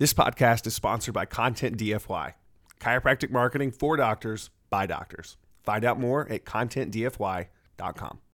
This podcast is sponsored by Content DFY, chiropractic marketing for doctors by doctors. Find out more at contentdfy.com.